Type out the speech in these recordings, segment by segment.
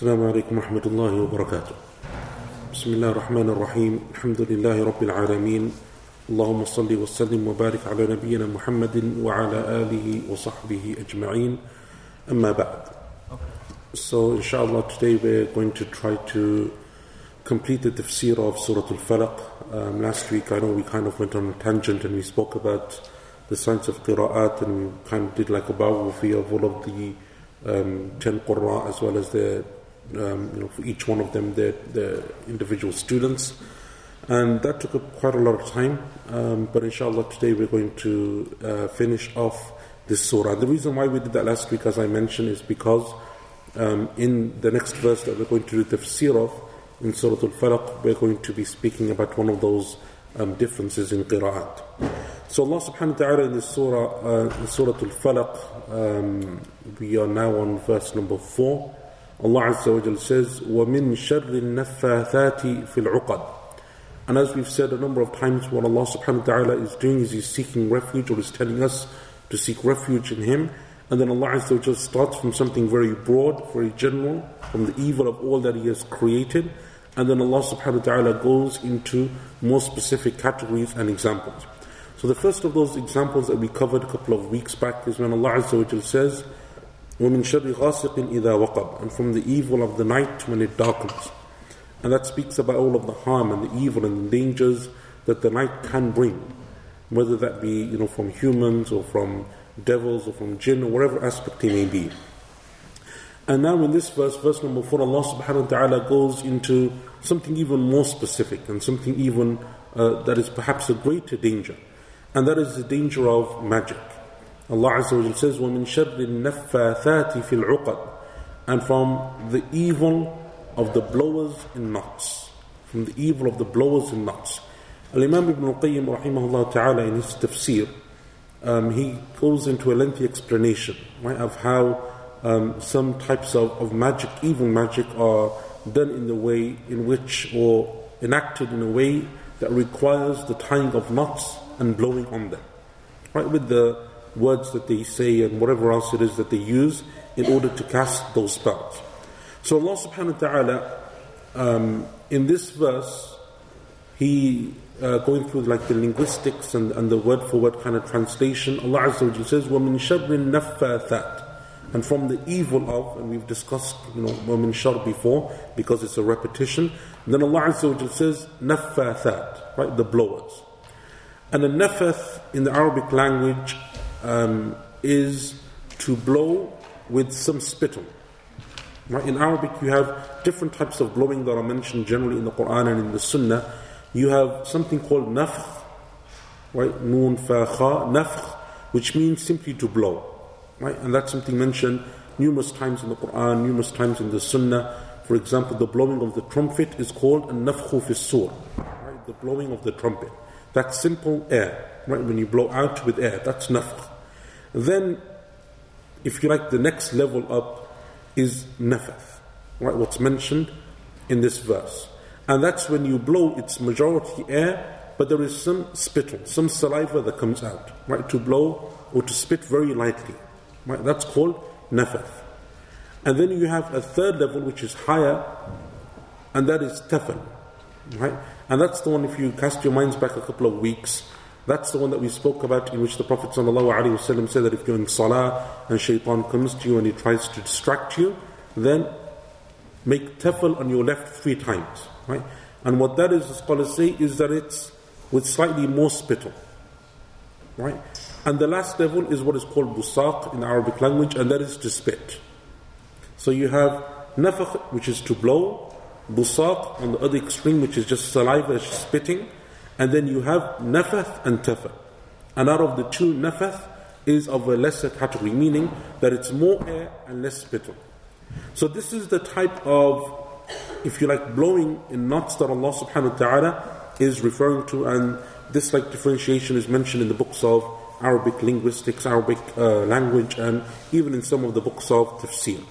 السلام عليكم ورحمة الله وبركاته بسم الله الرحمن الرحيم الحمد لله رب العالمين اللهم صل وسلم وبارك على نبينا محمد وعلى آله وصحبه أجمعين أما بعد So inshallah today we're going to try to complete the tafsir of Surah Al-Falaq um, Last week I know we kind of went on a tangent and we spoke about the science of qira'at and kind of did like a biography of all of the um, 10 qurra as well as the um, you know, for each one of them, the, the individual students. And that took up quite a lot of time. Um, but inshallah, today we're going to uh, finish off this surah. And The reason why we did that last week, as I mentioned, is because um, in the next verse that we're going to do tafsir of, in Surah Al Falaq, we're going to be speaking about one of those um, differences in qira'at. So Allah subhanahu wa ta'ala in this surah, uh, in Surah Al Falaq, um, we are now on verse number 4. Allah Azza wa says, وَمِن شَرِّ النَّفَّاثَاتِ فِي الْعُقَدِ And as we've said a number of times, what Allah subhanahu wa ta'ala is doing is He's seeking refuge or is telling us to seek refuge in Him. And then Allah Azza wa starts from something very broad, very general, from the evil of all that He has created. And then Allah subhanahu wa ta'ala goes into more specific categories and examples. So the first of those examples that we covered a couple of weeks back is when Allah Azza wa says, وَمِن شَرِّ غَاسِقٍ إِذَا وَقَبْ And from the evil of the night when it darkens. And that speaks about all of the harm and the evil and the dangers that the night can bring. Whether that be you know, from humans or from devils or from jinn or whatever aspect it may be. And now in this verse, verse number 4, Allah subhanahu wa ta'ala goes into something even more specific and something even uh, that is perhaps a greater danger. And that is the danger of magic. Allah Azza wa says, وَمِن شَرِّ النَّفَّاثَاتِ فِي الْعُقَدِ And from the evil of the blowers in knots. From the evil of the blowers in knots. Al-Imam Ibn al-Qayyim rahimahullah ta'ala in his tafsir, um, he goes into a lengthy explanation right, of how um, some types of, of magic, evil magic, are done in the way in which, or enacted in a way that requires the tying of knots and blowing on them. Right, with the words that they say and whatever else it is that they use in order to cast those spells. So Allah subhanahu wa ta'ala um, in this verse he uh, going through like the linguistics and, and the word for word kind of translation, Allah Azza wa says, وَمِن شَرِّ النَّفَّاثَاتِ and from the evil of, and we've discussed you know وَمِن شَرْ before because it's a repetition, then Allah Azza wa says, نَفَّاثَات, right, the blowers. And the nafath in the Arabic language um, is to blow with some spittle. Right? In Arabic, you have different types of blowing that are mentioned generally in the Quran and in the Sunnah. You have something called nafkh, right? Noon, fa, kha, nafkh, which means simply to blow. Right? And that's something mentioned numerous times in the Quran, numerous times in the Sunnah. For example, the blowing of the trumpet is called an nafkhu fi right? The blowing of the trumpet. That's simple air, right? When you blow out with air, that's nafkh. Then, if you like, the next level up is nafath, right? What's mentioned in this verse. And that's when you blow, it's majority air, but there is some spittle, some saliva that comes out, right? To blow or to spit very lightly, right? That's called nafath. And then you have a third level which is higher, and that is tafal, right? And that's the one, if you cast your minds back a couple of weeks, that's the one that we spoke about in which the Prophet ﷺ said that if you're in salah and shaitan comes to you and he tries to distract you, then make tafal on your left three times. Right? And what that is, the scholars say, is that it's with slightly more spittle. Right? And the last level is what is called busaq in Arabic language, and that is to spit. So you have nafakh, which is to blow, busaq on the other extreme, which is just saliva, spitting, and then you have nafath and tafath. And out of the two, nafath is of a lesser category, meaning that it's more air and less spittle. So this is the type of, if you like, blowing in knots that Allah subhanahu wa ta'ala is referring to, and this like differentiation is mentioned in the books of Arabic linguistics, Arabic uh, language, and even in some of the books of tafsir.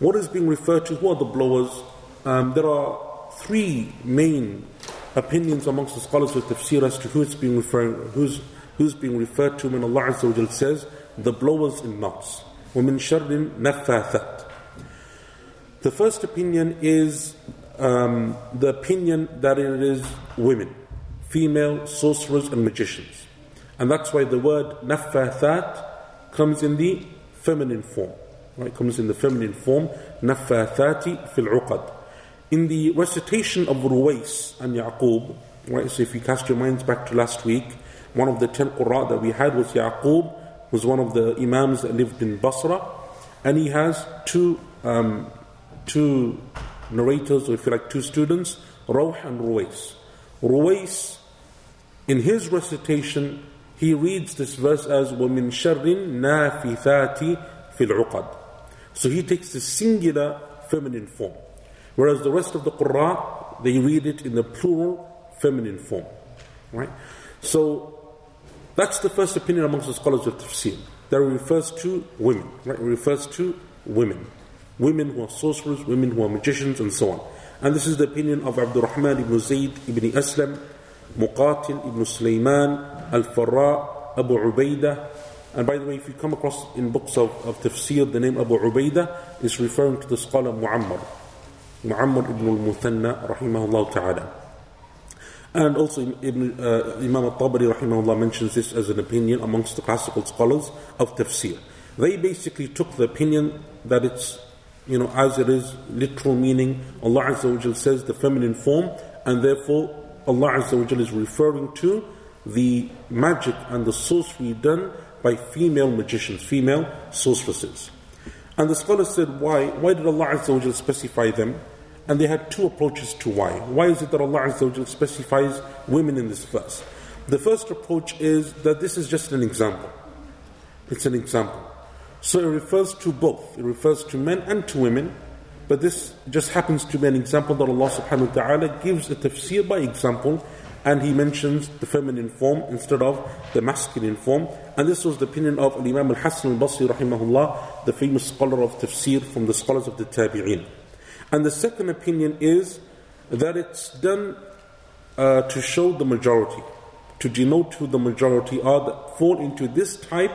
What is being referred to? Who are the blowers? Um, there are three main opinions amongst the scholars of tafsir as to who it's being referring, who's who's being referred to when Allah Azza wa says the blowers in knots. وَمِن شَرٍ نَفَّاثَاتٍ The first opinion is um, the opinion that it is women, female sorcerers and magicians. And that's why the word naffathat comes in the feminine form. Right? Comes in the feminine form, naffathati fil uqad. in the recitation of Ruwais and Yaqub, right, so if you cast your minds back to last week, one of the ten qurra that we had was Yaqub, was one of the Imams that lived in Basra, and he has two, um, two narrators, or if you like, two students, Rawh and Ruwais. Ruwais, in his recitation, he reads this verse as وَمِن شَرٍ نَافِثَاتِ فِي الْعُقَدِ So he takes the singular feminine form. Whereas the rest of the qurra, they read it in the plural feminine form. Right? So that's the first opinion amongst the scholars of tafsir. That refers to women. Right? It refers to women women who are sorcerers, women who are magicians, and so on. And this is the opinion of Abdurrahman ibn Zayd ibn Aslam, Muqatil ibn Sulaiman, Al Farra, Abu Ubaidah. And by the way, if you come across in books of, of tafsir, the name Abu Ubaidah is referring to the scholar Muammar. Muammar ibn al-Muthanna, rahimahullah ta'ala. And also Ibn, uh, Imam al-Tabari rahimahullah mentions this as an opinion amongst the classical scholars of tafsir. They basically took the opinion that it's you know, as it is literal meaning, Allah Azza wa says the feminine form, and therefore Allah Azza wa is referring to the magic and the sorcery done by female magicians, female sorceresses. And the scholar said, why? Why did Allah Azza specify them? And they had two approaches to why. Why is it that Allah Azza specifies women in this verse? The first approach is that this is just an example. It's an example. So it refers to both. It refers to men and to women. But this just happens to be an example that Allah subhanahu wa ta'ala gives a tafsir by example and he mentions the feminine form instead of the masculine form. And this was the opinion of Imam al Hasan al Basri, rahimahullah, the famous scholar of tafsir from the scholars of the Tabi'in. And the second opinion is that it's done uh, to show the majority, to denote who the majority are that fall into this type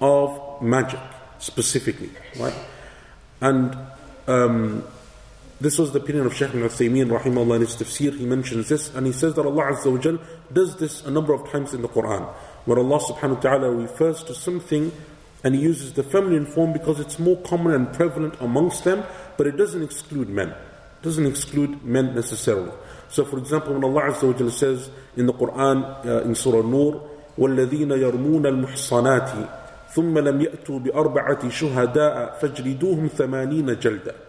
of magic specifically, right? And um, this was the opinion of Shaykh al-Uthaymeen rahimahullah in his tafsir. He mentions this and he says that Allah Azza wa Jal does this a number of times in the Quran where Allah subhanahu wa ta'ala refers to something and he uses the feminine form because it's more common and prevalent amongst them but it doesn't exclude men. It doesn't exclude men necessarily. So for example when Allah Azza wa Jal says in the Quran uh, in Surah Nur وَالَّذِينَ يَرْمُونَ الْمُحْصَنَاتِ ثم لم يأتوا بأربعة شهداء فاجلدوهم ثمانين جلدة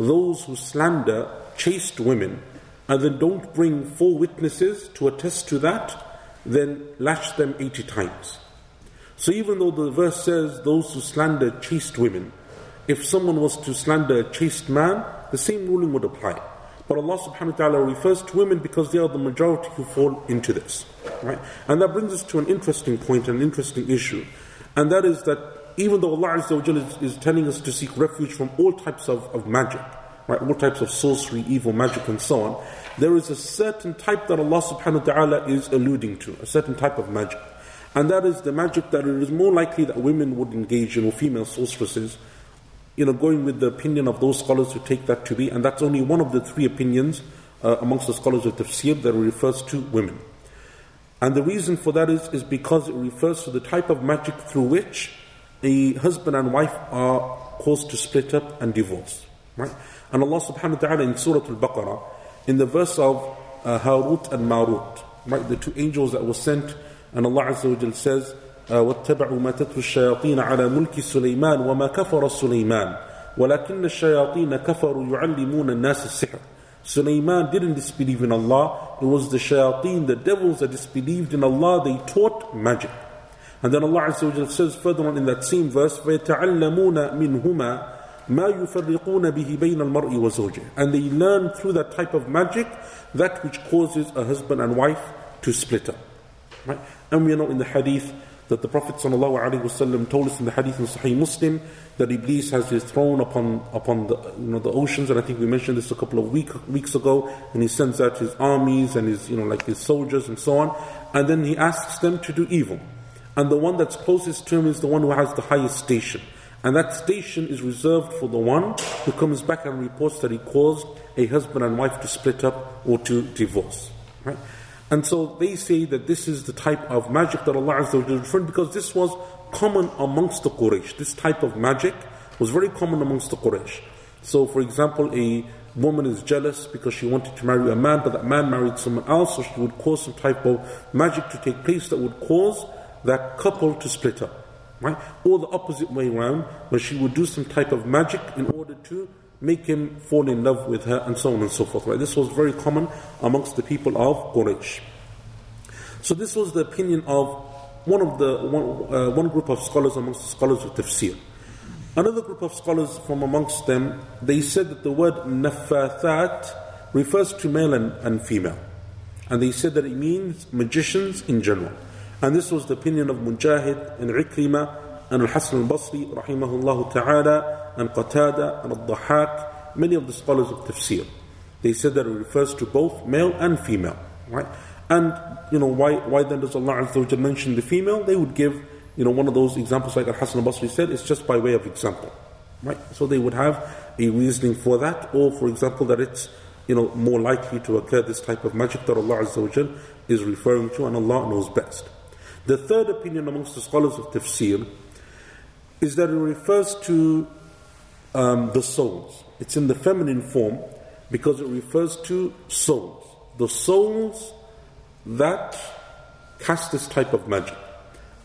those who slander chaste women and then don't bring four witnesses to attest to that, then lash them 80 times. So even though the verse says those who slander chaste women, if someone was to slander a chaste man, the same ruling would apply. But Allah subhanahu wa ta'ala refers to women because they are the majority who fall into this. Right? And that brings us to an interesting point, an interesting issue. And that is that even though Allah Azza wa is, is telling us to seek refuge from all types of, of magic, right, all types of sorcery, evil, magic, and so on, there is a certain type that Allah subhanahu wa ta'ala is alluding to, a certain type of magic. And that is the magic that it is more likely that women would engage in, or female sorceresses, you know, going with the opinion of those scholars who take that to be, and that's only one of the three opinions uh, amongst the scholars of tafsir that refers to women. And the reason for that is, is because it refers to the type of magic through which a husband and wife are caused to split up and divorce. Right? And Allah subhanahu wa ta'ala in Surah Al-Baqarah, in the verse of uh, Harut and Marut, right, the two angels that were sent, and Allah Azza wa Jal says, واتبعوا ما تتلو الشياطين على ملك سليمان وما كفر سليمان ولكن الشياطين كفروا يعلمون الناس السحر Sulaiman didn't disbelieve in Allah. It was the shayateen, the devils that disbelieved in Allah. They taught magic. And then Allah Azza wa says further on in that same verse, فَيَتَعَلَّمُونَ مِنْهُمَا مَا يُفَرِّقُونَ بِهِ بَيْنَ الْمَرْءِ وَزَوْجِهِ And they learn through that type of magic that which causes a husband and wife to split up. Right? And we know in the hadith that the Prophet ﷺ told us in the hadith in Sahih Muslim that Iblis has his throne upon upon the you know the oceans, and I think we mentioned this a couple of week, weeks ago, and he sends out his armies and his you know like his soldiers and so on, and then he asks them to do evil, and the one that's closest to him is the one who has the highest station, And that station is reserved for the one who comes back and reports that he caused a husband and wife to split up or to divorce. Right? And so they say that this is the type of magic that Allah Azza wa referred because this was common amongst the Quraysh. This type of magic was very common amongst the Quraysh. So, for example, a woman is jealous because she wanted to marry a man, but that man married someone else, so she would cause some type of magic to take place that would cause that couple to split up. Right? Or the opposite way around, where she would do some type of magic in order to make him fall in love with her, and so on and so forth. Right? This was very common amongst the people of Quraysh. So this was the opinion of one of the one, uh, one group of scholars amongst the scholars of tafsir. Another group of scholars from amongst them, they said that the word nafathat refers to male and, and female. And they said that it means magicians in general. And this was the opinion of Mujahid and Ikrima and Al-Hasan al-Basri rahimahullah ta'ala and Qatada and Al-Dahak, many of the scholars of tafsir. They said that it refers to both male and female. Right? And, you know, why, why then does Allah Azza wa mention the female? They would give you know, one of those examples, like Al Hasan al Basri said, it's just by way of example. Right? So they would have a reasoning for that, or for example, that it's you know, more likely to occur this type of magic that Allah Azza wa is referring to, and Allah knows best. The third opinion amongst the scholars of tafsir is that it refers to um, the souls. It's in the feminine form because it refers to souls. The souls that cast this type of magic.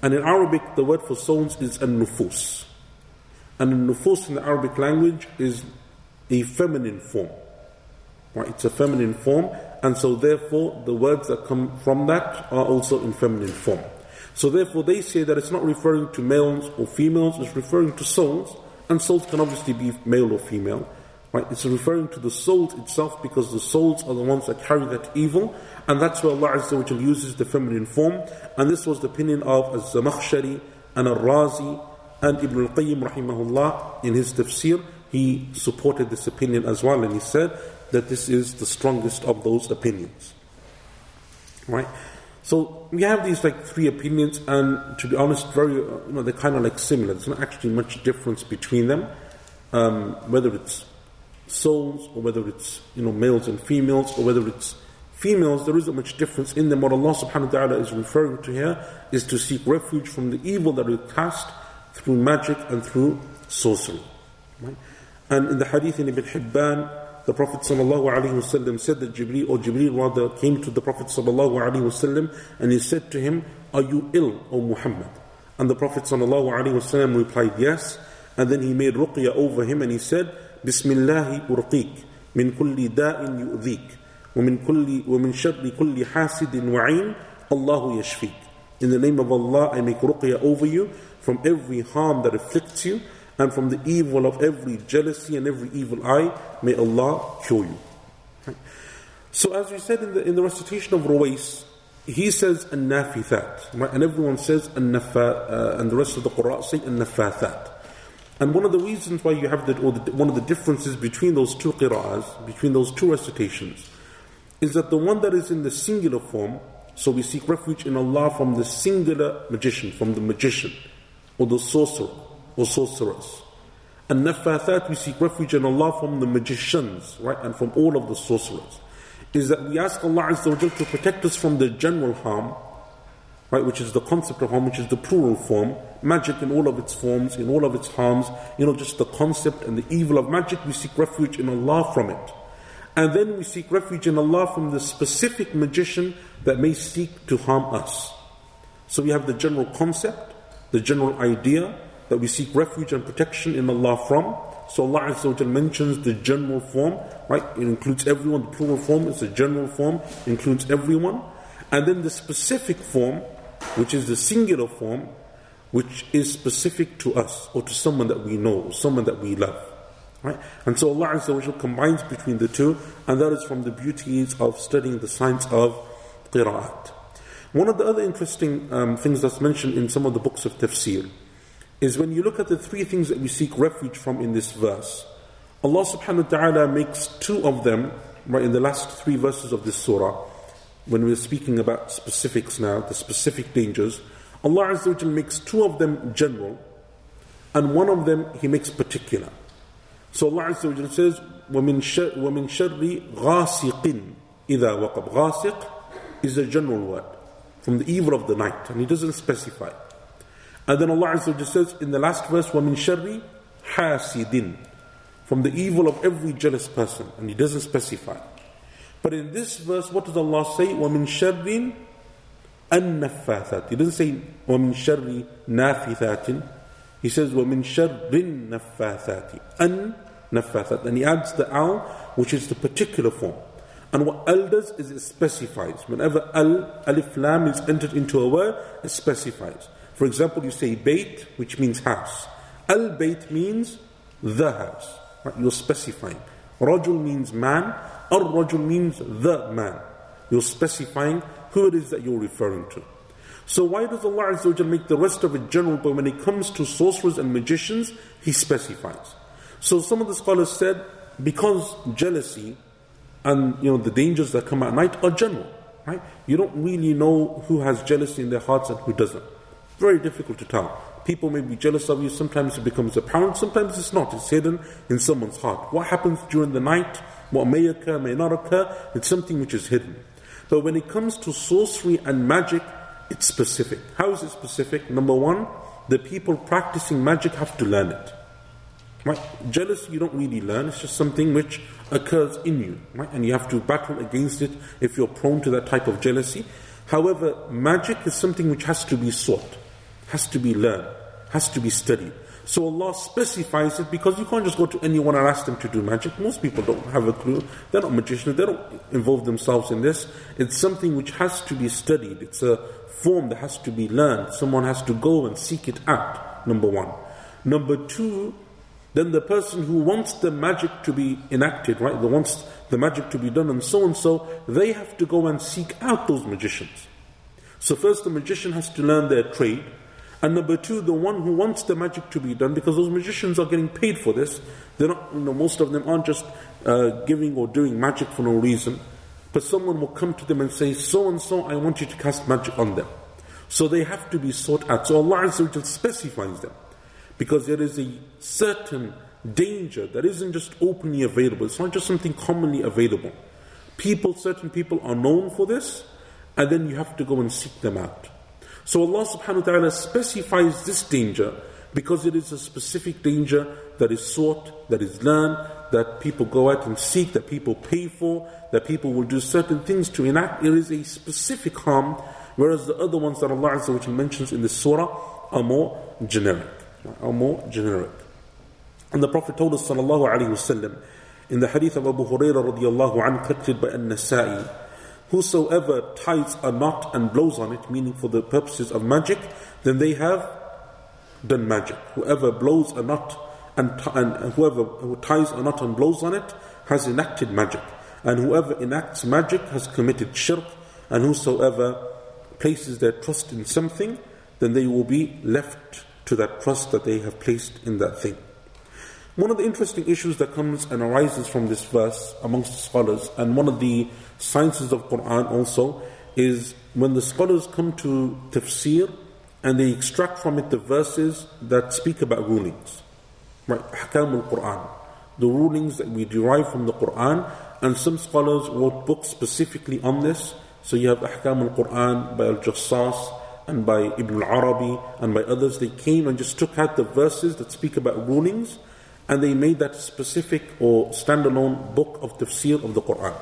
And in Arabic, the word for souls is an-nufus. And an-nufus in the Arabic language is a feminine form. Right? It's a feminine form, and so therefore the words that come from that are also in feminine form. So therefore they say that it's not referring to males or females, it's referring to souls, and souls can obviously be male or female. Right? It's referring to the souls itself because the souls are the ones that carry that evil, and that's why Allah Azza uses the feminine form. And this was the opinion of Az-Zamakhshari and Al-Razi and Ibn al-Qayyim rahimahullah in his tafsir. He supported this opinion as well, and he said that this is the strongest of those opinions. Right? So we have these like three opinions, and to be honest, very you know they're kind of like similar. There's not actually much difference between them, um, whether it's souls, or whether it's you know males and females, or whether it's females, there isn't much difference in them. What Allah subhanahu wa ta'ala is referring to here is to seek refuge from the evil that is cast through magic and through sorcery. Right? And in the hadith in Ibn Hibban, the Prophet ﷺ said that Jibreel, or Jibreel rather, came to the Prophet ﷺ and he said to him, Are you ill, O Muhammad? And the Prophet ﷺ replied, Yes. And then he made ruqya over him and he said, بسم الله أرقيك من كل داء يؤذيك ومن كل ومن شر كل حاسد وعين الله يشفيك In the name of Allah I make ruqya over you from every harm that afflicts you and from the evil of every jealousy and every evil eye may Allah cure you. So as we said in the, in the recitation of Ruwais he says an-nafithat. Right? and everyone says an-nafa uh, and the rest of the qurra say an-nafathat and one of the reasons why you have that, or the, one of the differences between those two qira'ahs, between those two recitations, is that the one that is in the singular form, so we seek refuge in Allah from the singular magician, from the magician, or the sorcerer, or sorcerers. And nafathat, we seek refuge in Allah from the magicians, right, and from all of the sorcerers. Is that we ask Allah Azza to protect us from the general harm, right, which is the concept of harm, which is the plural form, magic in all of its forms, in all of its harms, you know, just the concept and the evil of magic, we seek refuge in Allah from it. And then we seek refuge in Allah from the specific magician that may seek to harm us. So we have the general concept, the general idea that we seek refuge and protection in Allah from. So Allah Azza mentions the general form, right? It includes everyone. The plural form is a general form, includes everyone. And then the specific form which is the singular form, which is specific to us or to someone that we know, someone that we love. Right? And so Allah Azza combines between the two, and that is from the beauties of studying the science of qira'at. One of the other interesting um, things that's mentioned in some of the books of tafsir is when you look at the three things that we seek refuge from in this verse, Allah subhanahu wa ta'ala makes two of them, right, in the last three verses of this surah when we're speaking about specifics now, the specific dangers, Allah Azza wa makes two of them general, and one of them he makes particular. So Allah Azza wa says, وَمِن شَرِّ, ومن شر غَاسِقٍ إِذَا وَقَبْ غَاسِق is a general word from the evil of the night, and he doesn't specify. And then Allah Azza just says in the last verse, وَمِن شَرِّ حَاسِدٍ From the evil of every jealous person. And He doesn't specify. But in this verse, what does Allah say? وَمِن شَرِّ النَّفَّاثَاتِ He doesn't say وَمِن شَرِّ نَافِثَاتٍ He says وَمِن شَرِّ النَّفَّاثَاتِ أَن And He adds the al, which is the particular form. And what al does is it specifies. Whenever al, alif lam is entered into a word, it specifies. For example, you say bait, which means house. Al bait means the house. Right? You're specifying. Rajul means man. Ar rajul means the man. You're specifying who it is that you're referring to. So why does Allah Azza make the rest of it general, but when it comes to sorcerers and magicians, He specifies. So some of the scholars said because jealousy and you know the dangers that come at night are general, right? You don't really know who has jealousy in their hearts and who doesn't. Very difficult to tell. People may be jealous of you, sometimes it becomes apparent, sometimes it's not. It's hidden in someone's heart. What happens during the night, what may occur, may not occur, it's something which is hidden. But when it comes to sorcery and magic, it's specific. How is it specific? Number one, the people practicing magic have to learn it. Right? Jealousy you don't really learn, it's just something which occurs in you. Right? And you have to battle against it if you're prone to that type of jealousy. However, magic is something which has to be sought has to be learned, has to be studied. So Allah specifies it because you can't just go to anyone and ask them to do magic. Most people don't have a clue. They're not magicians. They don't involve themselves in this. It's something which has to be studied. It's a form that has to be learned. Someone has to go and seek it out. Number one. Number two, then the person who wants the magic to be enacted, right? The wants the magic to be done and so and so, they have to go and seek out those magicians. So first the magician has to learn their trade. And number two, the one who wants the magic to be done, because those magicians are getting paid for this. They're not, you know, most of them aren't just uh, giving or doing magic for no reason. But someone will come to them and say, so and so, I want you to cast magic on them. So they have to be sought out. So Allah specifies them. Because there is a certain danger that isn't just openly available. It's not just something commonly available. People, certain people are known for this, and then you have to go and seek them out. So Allah subhanahu wa ta'ala specifies this danger because it is a specific danger that is sought, that is learned, that people go out and seek, that people pay for, that people will do certain things to enact. It is a specific harm, whereas the other ones that Allah Azza mentions in the surah are more generic. Are more generic. And the Prophet told us sallallahu alayhi wasallam in the hadith of Abu Hurairah radiallahu anhu collected by An-Nasa'i Whosoever ties a knot and blows on it, meaning for the purposes of magic, then they have done magic. Whoever blows a knot and, and whoever who ties a knot and blows on it has enacted magic. And whoever enacts magic has committed shirk. And whosoever places their trust in something, then they will be left to that trust that they have placed in that thing. One of the interesting issues that comes and arises from this verse amongst the scholars, and one of the sciences of Quran also, is when the scholars come to tafsir and they extract from it the verses that speak about rulings. Right? Ahkam al Quran. The rulings that we derive from the Quran, and some scholars wrote books specifically on this. So you have Ahkam al Quran by Al Jassas and by Ibn al Arabi and by others. They came and just took out the verses that speak about rulings and they made that specific or standalone book of tafsir of the Quran.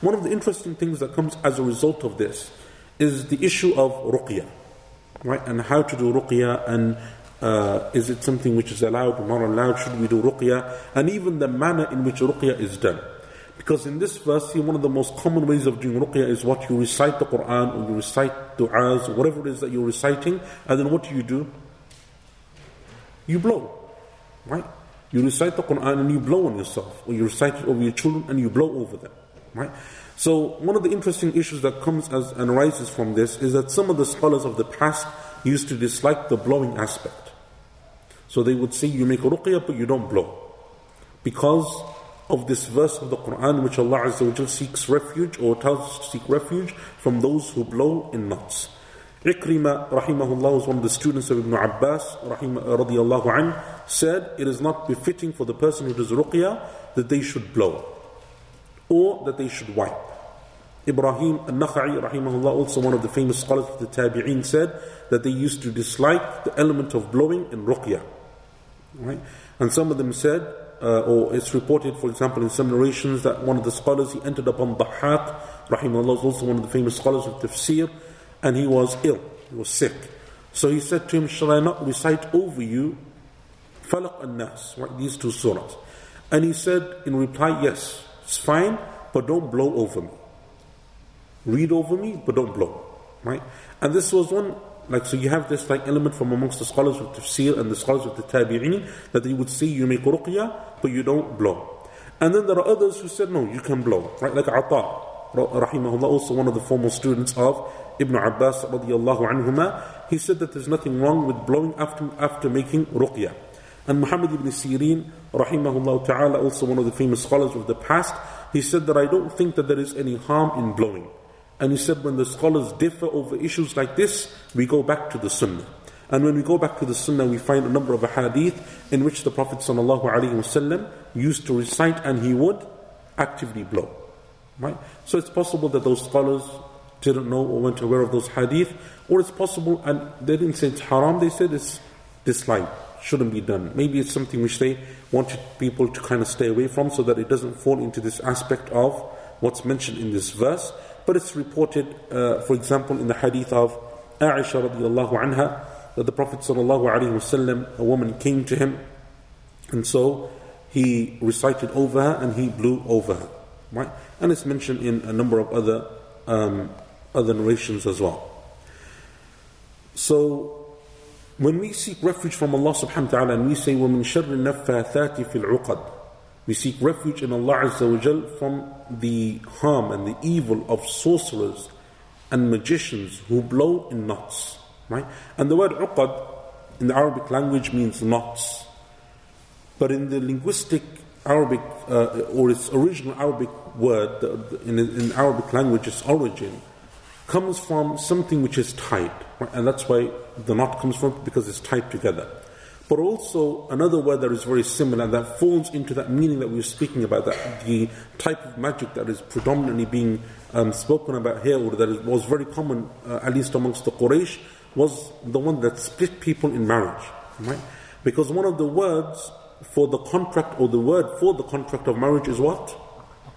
One of the interesting things that comes as a result of this is the issue of ruqya, right? And how to do ruqya and uh, is it something which is allowed or not allowed? Should we do ruqya? And even the manner in which ruqya is done. Because in this verse, one of the most common ways of doing ruqya is what you recite the Quran or you recite du'as, or whatever it is that you're reciting, and then what do you do? You blow, right? You recite the Quran and you blow on yourself, or you recite it over your children and you blow over them. Right? So one of the interesting issues that comes as and arises from this is that some of the scholars of the past used to dislike the blowing aspect. So they would say you make ruqyah but you don't blow. Because of this verse of the Quran which Allah Azza wa seeks refuge or tells us to seek refuge from those who blow in knots. Ikrima rahimahullah was one of the students of Ibn Abbas uh, radiallahu anh, said it is not befitting for the person who does ruqya that they should blow or that they should wipe. Ibrahim al-Nakha'i rahimahullah also one of the famous scholars of the Tabi'een said that they used to dislike the element of blowing in ruqya. Right? And some of them said, uh, or it's reported for example in some narrations that one of the scholars he entered upon Dhahhak rahimahullah is also one of the famous scholars of tafsir and he was ill, he was sick. So he said to him, Shall I not recite over you Falaq and Nas, right, these two surahs? And he said in reply, Yes, it's fine, but don't blow over me. Read over me, but don't blow. Right? And this was one like so you have this like element from amongst the scholars of tafsir and the scholars of the tabi'een that they would say you make ruqya but you don't blow. And then there are others who said no, you can blow. Right? Like Ata, rahimahullah, also one of the former students of Ibn Abbas radiallahu he said that there's nothing wrong with blowing after, after making ruqya. And Muhammad ibn Sirin, rahimahullah ta'ala, also one of the famous scholars of the past, he said that I don't think that there is any harm in blowing. And he said when the scholars differ over issues like this, we go back to the sunnah. And when we go back to the sunnah, we find a number of hadith in which the Prophet used to recite and he would actively blow. Right? So it's possible that those scholars didn't know or weren't aware of those hadith, or it's possible, and they didn't say it's haram, they said it's disliked, shouldn't be done. Maybe it's something which they wanted people to kind of stay away from so that it doesn't fall into this aspect of what's mentioned in this verse. But it's reported, uh, for example, in the hadith of Aisha radiallahu anha, that the Prophet sallallahu alaihi wasallam, a woman came to him, and so he recited over her and he blew over her. Right? And it's mentioned in a number of other um, other narrations as well. So, when we seek refuge from Allah subhanahu wa ta'ala and we say, وَمِن شَرِّ النَّفَّاثَاتِ فِي الْعُقَدِ We seek refuge in Allah Azza wa Jal from the harm and the evil of sorcerers and magicians who blow in knots. Right? And the word uqad in the Arabic language means knots. But in the linguistic Arabic, uh, or its original Arabic word, the, the, in, in Arabic language, its origin, comes from something which is tied. Right? And that's why the knot comes from, because it's tied together. But also another word that is very similar that falls into that meaning that we were speaking about, that the type of magic that is predominantly being um, spoken about here, or that is, was very common, uh, at least amongst the Quraysh, was the one that split people in marriage. Right? Because one of the words for the contract or the word for the contract of marriage is what?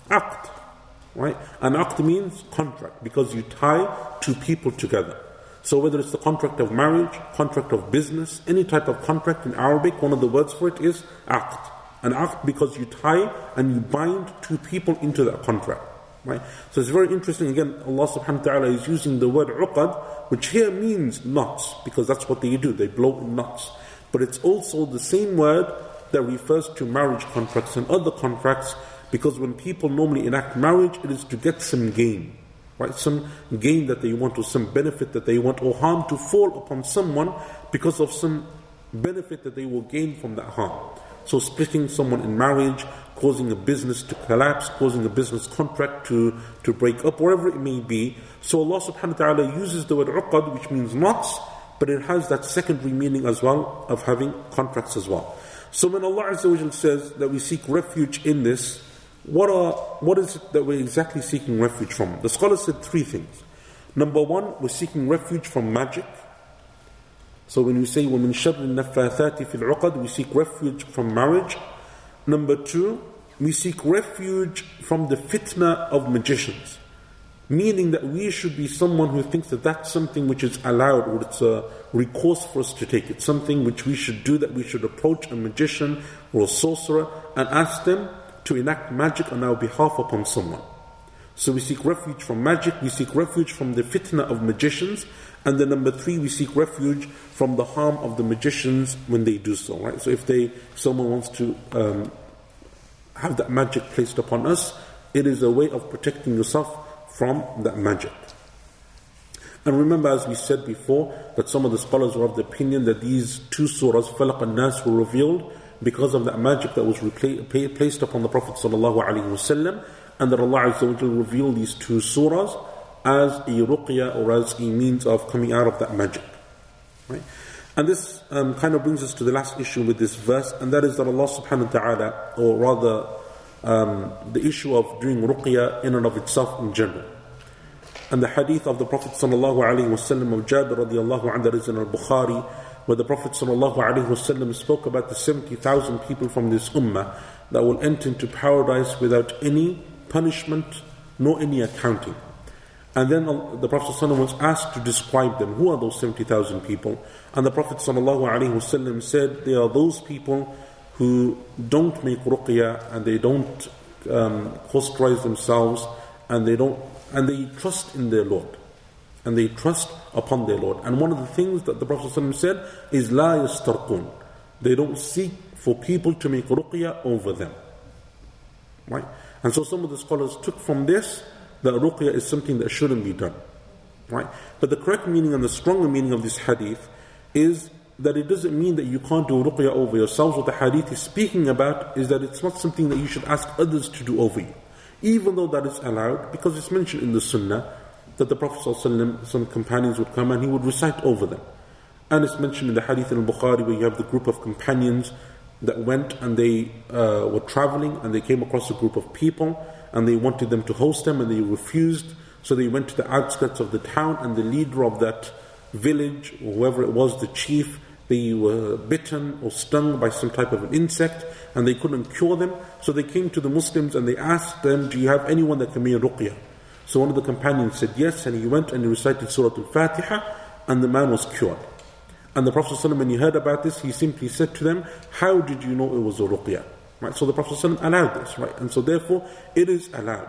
Aqd. Right? And aqd means contract because you tie two people together. So whether it's the contract of marriage, contract of business, any type of contract in Arabic, one of the words for it is aqd. An aqd because you tie and you bind two people into that contract. Right? So it's very interesting. Again, Allah subhanahu wa ta'ala is using the word uqad, which here means knots, because that's what they do. They blow in knots. But it's also the same word that refers to marriage contracts and other contracts because when people normally enact marriage, it is to get some gain, right? Some gain that they want or some benefit that they want or harm to fall upon someone because of some benefit that they will gain from that harm. So splitting someone in marriage, causing a business to collapse, causing a business contract to, to break up, whatever it may be. So Allah subhanahu wa ta'ala uses the word uqad, which means knots, but it has that secondary meaning as well of having contracts as well. So when Allah Azza says that we seek refuge in this, what, are, what is it that we're exactly seeking refuge from? The scholar said three things. Number one, we're seeking refuge from magic. So when we say women شَرِّ النَّفَّاثَاتِ فِي الْعُقَدِ we seek refuge from marriage. Number two, we seek refuge from the fitna of magicians. Meaning that we should be someone who thinks that that's something which is allowed or it's a recourse for us to take. It's something which we should do, that we should approach a magician or a sorcerer and ask them to enact magic on our behalf upon someone. So we seek refuge from magic, we seek refuge from the fitna of magicians, and then number three, we seek refuge from the harm of the magicians when they do so. Right. So if they, someone wants to um, have that magic placed upon us, it is a way of protecting yourself from that magic. And remember, as we said before, that some of the scholars were of the opinion that these two surahs, Falaq and Nas, were revealed because of that magic that was repla- placed upon the Prophet ﷺ, and that Allah Azza revealed these two surahs as a ruqya or as a means of coming out of that magic. Right? And this um, kind of brings us to the last issue with this verse, and that is that Allah subhanahu wa ta'ala, or rather um, the issue of doing ruqya in and of itself in general. And the hadith of the Prophet sallallahu alaihi wasallam of Jabir radiallahu anhu that is in al-Bukhari, where the Prophet wasallam spoke about the 70,000 people from this ummah that will enter into paradise without any punishment nor any accounting. And then the Prophet ﷺ was asked to describe them. Who are those 70,000 people? And the Prophet ﷺ said, They are those people who don't make ruqya and they don't um, themselves and they don't and they trust in their Lord. And they trust upon their Lord. And one of the things that the Prophet ﷺ said is La yastarqun. They don't seek for people to make ruqya over them. Right? And so some of the scholars took from this that ruqya is something that shouldn't be done. Right? But the correct meaning and the stronger meaning of this hadith is that it doesn't mean that you can't do ruqya over yourselves. What the hadith is speaking about is that it's not something that you should ask others to do over you. Even though that is allowed, because it's mentioned in the sunnah that the Prophet ﷺ, some companions would come and he would recite over them. And it's mentioned in the hadith in Bukhari where you have the group of companions that went and they uh, were traveling and they came across a group of people and they wanted them to host them and they refused. So they went to the outskirts of the town and the leader of that village, whoever it was, the chief, they were bitten or stung by some type of an insect and they couldn't cure them. So they came to the Muslims and they asked them, Do you have anyone that can make ruqya? So one of the companions said yes, and he went and he recited Surah Al Fatiha, and the man was cured. And the Prophet ﷺ, when he heard about this, he simply said to them, How did you know it was a ruqya? Right? So the Prophet ﷺ allowed this, right? And so therefore, it is allowed.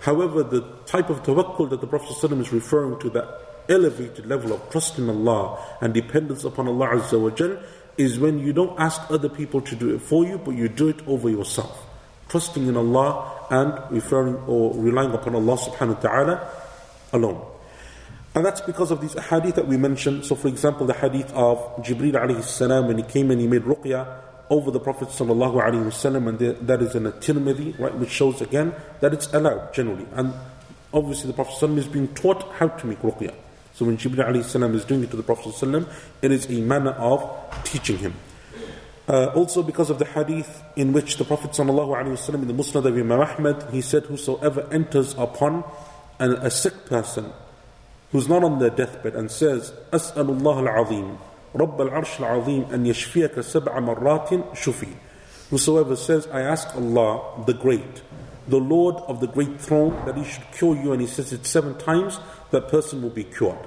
However, the type of tawakkul that the Prophet ﷺ is referring to, that elevated level of trust in Allah and dependence upon Allah Azza wa Jal, is when you don't ask other people to do it for you, but you do it over yourself. Trusting in Allah and referring or relying upon Allah subhanahu wa ta'ala alone. And that's because of these hadith that we mentioned. So, for example, the hadith of Jibreel alayhi salam when he came and he made ruqya over the Prophet sallallahu alaihi wasallam, and that is in a Tirmidhi, right, which shows again that it's allowed generally. And obviously, the Prophet is being taught how to make ruqya. So, when Jibreel alayhi salam is doing it to the Prophet it is a manner of teaching him. Uh, also, because of the hadith in which the Prophet sallallahu alaihi wasallam in the Musnad of Imam Ahmad, he said, "Whosoever enters upon an, a sick person." who's not on their deathbed and says, أسأل الله العظيم رب العرش العظيم أن يشفيك سبع مرات شفي. Whosoever says, I ask Allah, the great, the Lord of the great throne, that He should cure you, and He says it seven times, that person will be cured.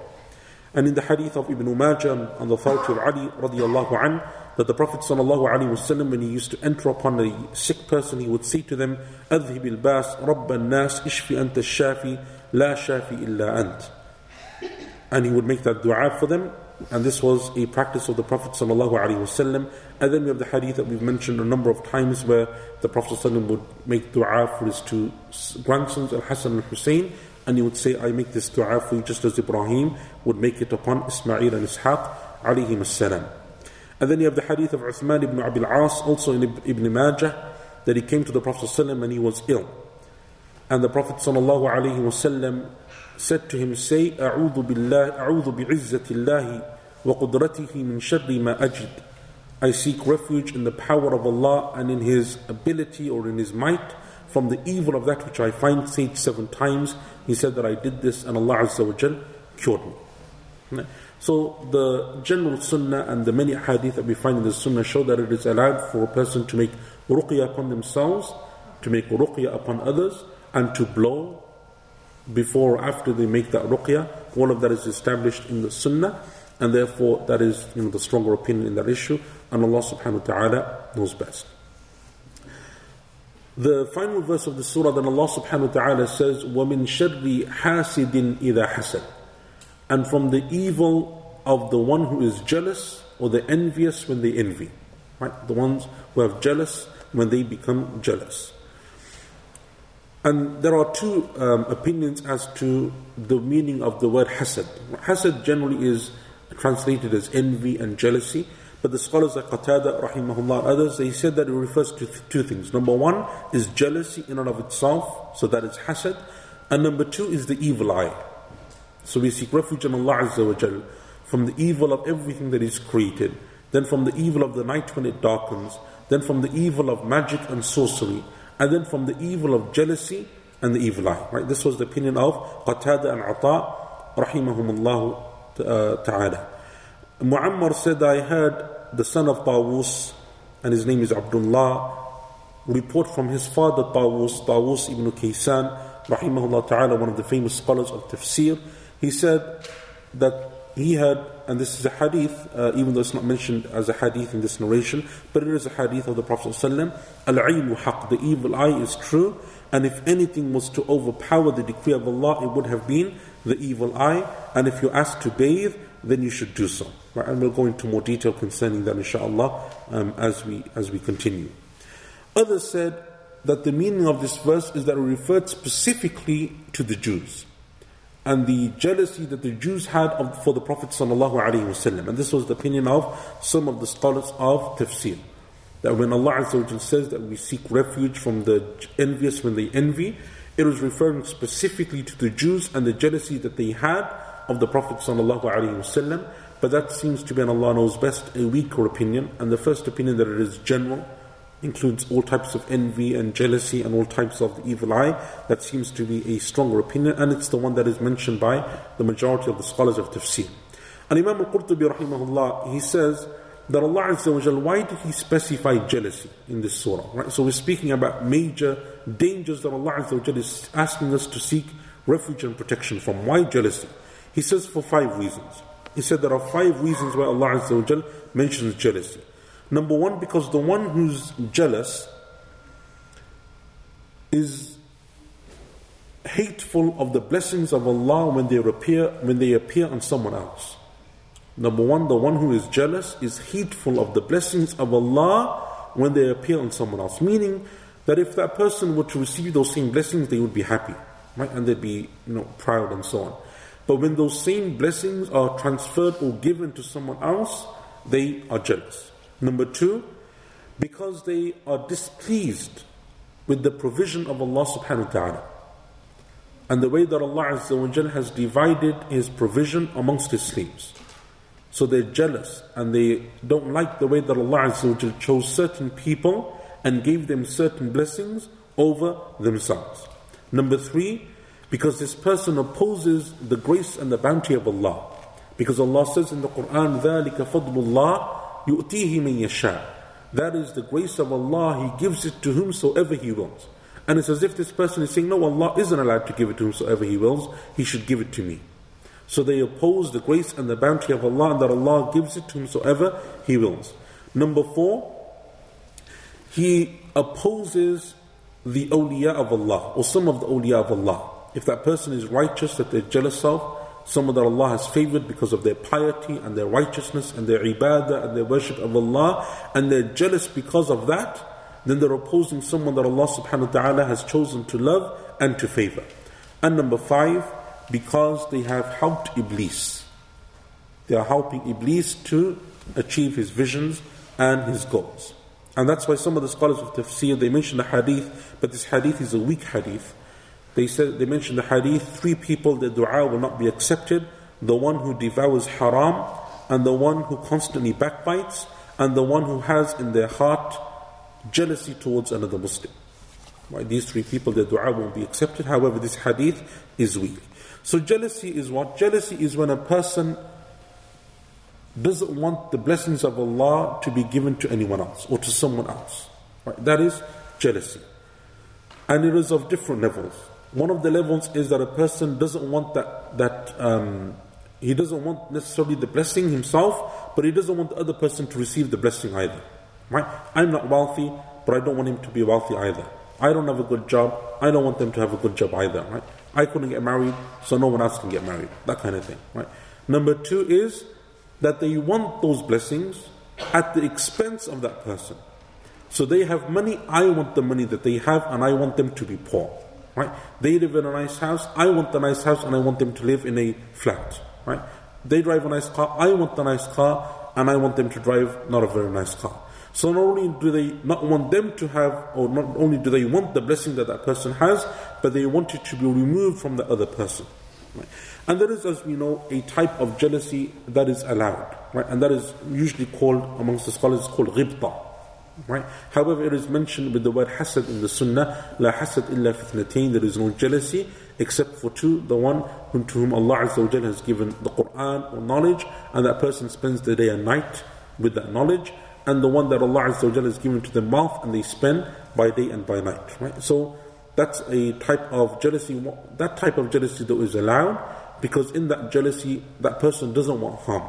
And in the hadith of Ibn Majah on the authority of Ali radiallahu an, that the Prophet sallallahu alaihi wasallam, when he used to enter upon a sick person, he would say to them, أذهب الباس رب الناس اشفي أنت الشافي لا شافي إلا أنت and he would make that dua for them. And this was a practice of the Prophet ﷺ. And then we have the hadith that we've mentioned a number of times where the Prophet ﷺ would make dua for his two grandsons, Al Hassan and Hussein, and he would say, I make this dua for you just as Ibrahim would make it upon Ismail and Ishaq alayhim salam. And then you have the hadith of Uthman ibn Abil As, also in Ibn Majah, that he came to the Prophet ﷺ and he was ill. And the Prophet ﷺ said to him, Say, أعوذ بالله أعوذ بعزة الله وقدرته من شر ما أجد. I seek refuge in the power of Allah and in His ability or in His might from the evil of that which I find. Say seven times. He said that I did this and Allah Azza wa Jal cured me. So the general sunnah and the many hadith that we find in the sunnah show that it is allowed for a person to make ruqya upon themselves, to make ruqya upon others, and to blow before or after they make that ruqya. All of that is established in the sunnah, and therefore that is you know, the stronger opinion in that issue, and Allah subhanahu wa ta'ala knows best. The final verse of the surah, then Allah subhanahu wa ta'ala says, وَمِن شَرِّ حَاسِدٍ إِذَا حَسَدٍ and from the evil of the one who is jealous or the envious when they envy. Right? The ones who have jealous when they become jealous. And there are two um, opinions as to the meaning of the word hasad. Hasad generally is translated as envy and jealousy, but the scholars like Qatada, rahimahullah, others, they said that it refers to th- two things. Number one is jealousy in and of itself, so that is hasad. And number two is the evil eye. So we seek refuge in Allah Azza wa Jal from the evil of everything that is created, then from the evil of the night when it darkens, then from the evil of magic and sorcery, and then from the evil of jealousy and the evil eye. Right? This was the opinion of Qatada and Ata, rahimahumullah uh, ta'ala. Muammar said, I heard the son of Tawus, and his name is Abdullah, report from his father Tawus, Tawus ibn Kaysan, rahimahullah ta'ala, one of the famous scholars of tafsir. He said that he had, and this is a hadith, uh, even though it's not mentioned as a hadith in this narration, but it is a hadith of the Prophet ﷺ, Al-aynu haq, the evil eye is true, and if anything was to overpower the decree of Allah, it would have been the evil eye, and if you're asked to bathe, then you should do so. Right? And we'll go into more detail concerning that inshallah um, as, we, as we continue. Others said that the meaning of this verse is that it referred specifically to the Jews and the jealousy that the Jews had of, for the Prophet ﷺ. And this was the opinion of some of the scholars of tafsir. That when Allah says that we seek refuge from the envious when they envy, it was referring specifically to the Jews and the jealousy that they had of the Prophet ﷺ. But that seems to be, and Allah knows best, a weaker opinion. And the first opinion that it is general includes all types of envy and jealousy and all types of the evil eye. That seems to be a stronger opinion, and it's the one that is mentioned by the majority of the scholars of tafsir. And Imam al-Qurtubi rahimahullah, he says that Allah Azza wa Jal, why did He specify jealousy in this surah? Right? So we're speaking about major dangers that Allah Azza wa Jal is asking us to seek refuge and protection from. Why jealousy? He says for five reasons. He said there are five reasons why Allah Azza wa Jal mentions jealousy. Number one, because the one who's jealous is hateful of the blessings of Allah when they appear when they appear on someone else. Number one, the one who is jealous is hateful of the blessings of Allah when they appear on someone else. Meaning that if that person were to receive those same blessings, they would be happy, right? And they'd be, you know, proud and so on. But when those same blessings are transferred or given to someone else, they are jealous. Number two, because they are displeased with the provision of Allah subhanahu wa ta'ala. And the way that Allah Azza wa has divided His provision amongst His slaves. So they're jealous and they don't like the way that Allah Azza wa chose certain people and gave them certain blessings over themselves. Number three, because this person opposes the grace and the bounty of Allah. Because Allah says in the Quran, ذَلِكَ فَضْلُ اللَّهِ يُؤْتِيهِ مِن يَشَاءُ That is the grace of Allah, He gives it to whomsoever He wills. And it's as if this person is saying, No, Allah isn't allowed to give it to whomsoever He wills, He should give it to me. So they oppose the grace and the bounty of Allah, and that Allah gives it to whomsoever He wills. Number four, He opposes the awliya of Allah, or some of the awliya of Allah. If that person is righteous that they're jealous of, someone that Allah has favored because of their piety and their righteousness and their ibadah and their worship of Allah, and they're jealous because of that, then they're opposing someone that Allah subhanahu wa ta'ala has chosen to love and to favor. And number five, because they have helped Iblis. They are helping Iblis to achieve his visions and his goals. And that's why some of the scholars of tafsir, they mention the hadith, but this hadith is a weak hadith. They said they mentioned the hadith, three people the dua will not be accepted, the one who devours haram, and the one who constantly backbites, and the one who has in their heart jealousy towards another Muslim. Right? These three people, their dua won't be accepted. However, this hadith is weak. So jealousy is what? Jealousy is when a person doesn't want the blessings of Allah to be given to anyone else or to someone else. Right? That is jealousy. And it is of different levels. One of the levels is that a person doesn't want that, that um, he doesn't want necessarily the blessing himself, but he doesn't want the other person to receive the blessing either. Right? I'm not wealthy, but I don't want him to be wealthy either. I don't have a good job, I don't want them to have a good job either. Right? I couldn't get married, so no one else can get married. That kind of thing. Right? Number two is that they want those blessings at the expense of that person. So they have money, I want the money that they have, and I want them to be poor. Right? They live in a nice house. I want the nice house and I want them to live in a flat. Right? They drive a nice car. I want the nice car and I want them to drive not a very nice car. So not only do they not want them to have, or not only do they want the blessing that that person has, but they want it to be removed from the other person. Right? And there is, as we know, a type of jealousy that is allowed, right? And that is usually called, amongst the scholars, called ghibta. Right? However, it is mentioned with the word hasad in the Sunnah, la hasad illa fitnatain, there is no jealousy except for two, the one whom, to whom Allah Azza has given the Quran or knowledge, and that person spends the day and night with that knowledge, and the one that Allah Azza has given to the mouth and they spend by day and by night. Right? So that's a type of jealousy. That type of jealousy though is allowed because in that jealousy, that person doesn't want harm.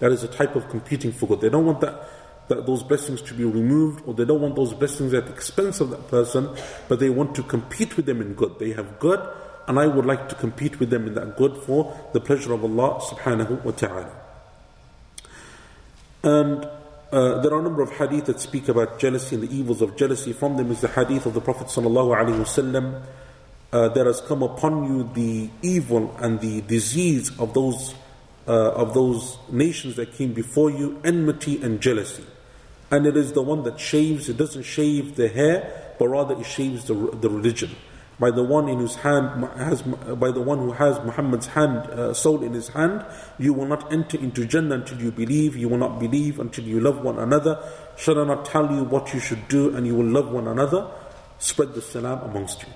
That is a type of competing for good. They don't want that that those blessings to be removed, or they don't want those blessings at the expense of that person, but they want to compete with them in good. They have good, and I would like to compete with them in that good for the pleasure of Allah subhanahu wa ta'ala. And uh, there are a number of hadith that speak about jealousy and the evils of jealousy. From them is the hadith of the Prophet sallallahu alaihi wasallam. Uh, there has come upon you the evil and the disease of those uh, of those nations that came before you, enmity and jealousy. And it is the one that shaves, it doesn't shave the hair, but rather it shaves the, the religion. By the one in whose hand has, by the one who has Muhammad's hand, uh, soul in his hand, you will not enter into Jannah until you believe. You will not believe until you love one another. Shall I not tell you what you should do, and you will love one another? Spread the salam amongst you.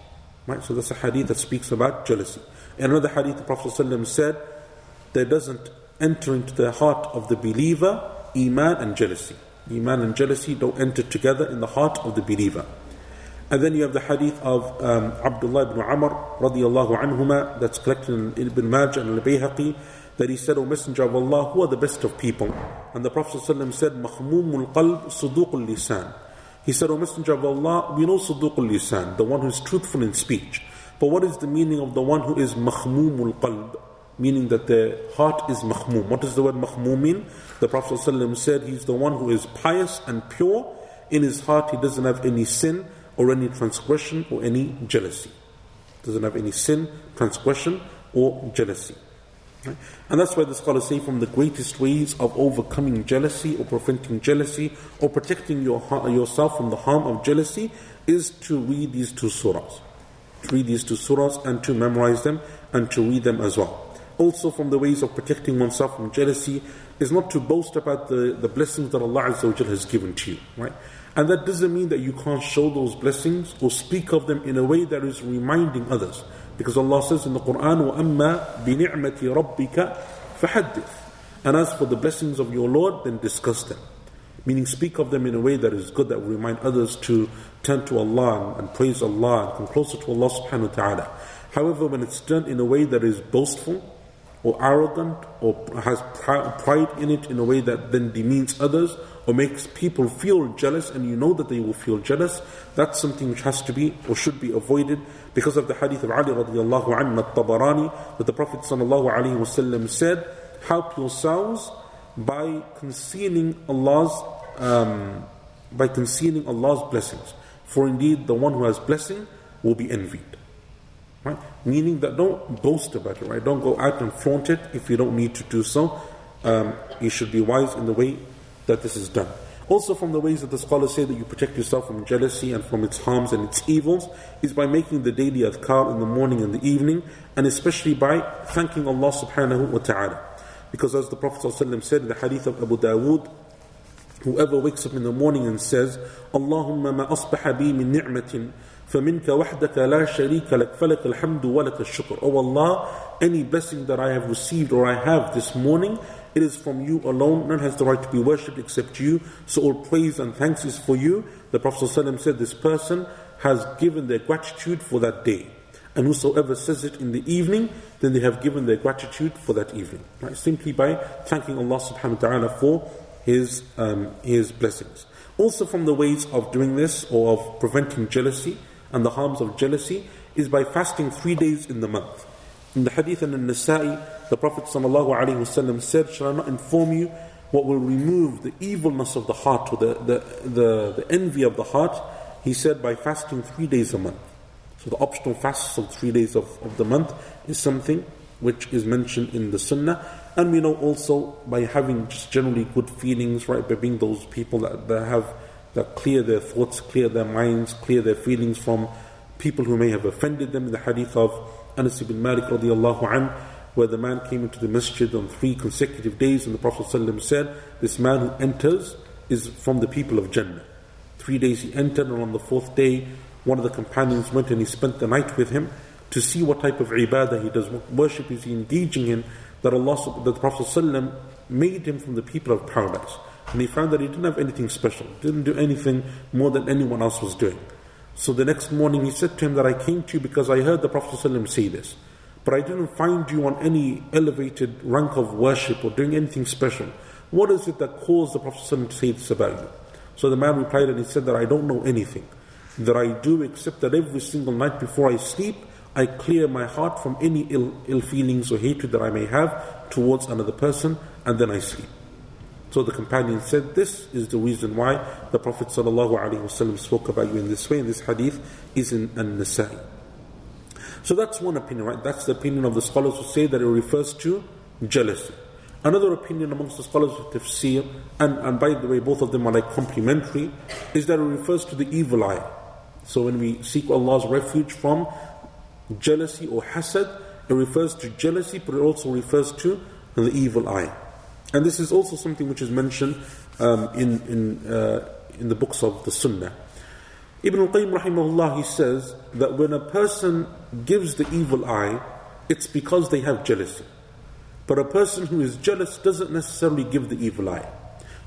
Right. So that's a hadith that speaks about jealousy. In another hadith, the Prophet ﷺ said, "There doesn't enter into the heart of the believer iman and jealousy." Iman and jealousy don't enter together in the heart of the believer. And then you have the hadith of um, Abdullah ibn Amr radiallahu anhuma that's collected in Ibn Majah and Al-Bayhaqi that he said, O Messenger of Allah, who are the best of people? And the Prophet ﷺ said, Mahmumul qalb suduqul lisan. He said, O Messenger of Allah, we know suduqul lisan, the one who is truthful in speech. But what is the meaning of the one who is mahmumul qalb? Meaning that their heart is mahmum. What does the word mahmum mean? The Prophet ﷺ said he's the one who is pious and pure. In his heart, he doesn't have any sin or any transgression or any jealousy. Doesn't have any sin, transgression, or jealousy. And that's why the scholars say from the greatest ways of overcoming jealousy or preventing jealousy or protecting your, yourself from the harm of jealousy is to read these two surahs. To read these two surahs and to memorize them and to read them as well Also, from the ways of protecting oneself from jealousy is not to boast about the, the blessings that Allah Azza has given to you, right? And that doesn't mean that you can't show those blessings or speak of them in a way that is reminding others. Because Allah says in the Quran, وَأَمَّا بِنِعْمَةِ رَبِّكَ فَحَدِّثْ And as for the blessings of your Lord, then discuss them. Meaning speak of them in a way that is good, that will remind others to turn to Allah and, and praise Allah and come closer to Allah subhanahu wa ta'ala. However, when it's done in a way that is boastful, or arrogant or has pride in it in a way that then demeans others or makes people feel jealous and you know that they will feel jealous, that's something which has to be or should be avoided because of the hadith of Ali radiallahu anhu at-Tabarani that the Prophet sallallahu alaihi wasallam said, help yourselves by concealing Allah's um, by concealing Allah's blessings. For indeed the one who has blessing will be envied. Right? Meaning that don't boast about it, right? Don't go out and flaunt it if you don't need to do so. Um, you should be wise in the way that this is done. Also, from the ways that the scholars say that you protect yourself from jealousy and from its harms and its evils is by making the daily adhkar in the morning and the evening, and especially by thanking Allah subhanahu wa ta'ala. Because as the Prophet said in the hadith of Abu Dawood, whoever wakes up in the morning and says, Allahumma ma asbaha bi min ni'matin فمنك وحدك لا شريك لك فلك الحمد ولك الشكر Oh Allah, any blessing that I have received or I have this morning, it is from you alone. None has the right to be worshipped except you. So all praise and thanks is for you. The Prophet ﷺ said this person has given their gratitude for that day. And whosoever says it in the evening, then they have given their gratitude for that evening. Right? Simply by thanking Allah subhanahu wa ta'ala for his, um, his blessings. Also from the ways of doing this or of preventing jealousy, and the harms of jealousy is by fasting three days in the month. In the hadith and in the Nasa'i, the Prophet said, Shall I not inform you what will remove the evilness of the heart or the, the, the, the envy of the heart? He said, by fasting three days a month. So the optional fasts of three days of, of the month is something which is mentioned in the Sunnah. And we know also by having just generally good feelings, right, by being those people that, that have that clear their thoughts, clear their minds, clear their feelings from people who may have offended them. In the hadith of Anas ibn Malik radiallahu anhu, where the man came into the masjid on three consecutive days, and the Prophet said, This man who enters is from the people of Jannah. Three days he entered, and on the fourth day, one of the companions went and he spent the night with him to see what type of ibadah he does, what worship is he engaging in, that Allah, that the Prophet made him from the people of paradise. And he found that he didn't have anything special, didn't do anything more than anyone else was doing. So the next morning he said to him that I came to you because I heard the Prophet ﷺ say this. But I didn't find you on any elevated rank of worship or doing anything special. What is it that caused the Prophet ﷺ to say this about you? So the man replied and he said that I don't know anything that I do except that every single night before I sleep, I clear my heart from any ill, ill feelings or hatred that I may have towards another person, and then I sleep. So the companion said, This is the reason why the Prophet ﷺ spoke about you in this way, and this hadith is in An Nasa'i. So that's one opinion, right? That's the opinion of the scholars who say that it refers to jealousy. Another opinion amongst the scholars of tafsir, and, and by the way, both of them are like complementary, is that it refers to the evil eye. So when we seek Allah's refuge from jealousy or hasad, it refers to jealousy, but it also refers to the evil eye. And this is also something which is mentioned um, in, in, uh, in the books of the Sunnah. Ibn al-Qayyim rahimahullah, he says that when a person gives the evil eye, it's because they have jealousy. But a person who is jealous doesn't necessarily give the evil eye.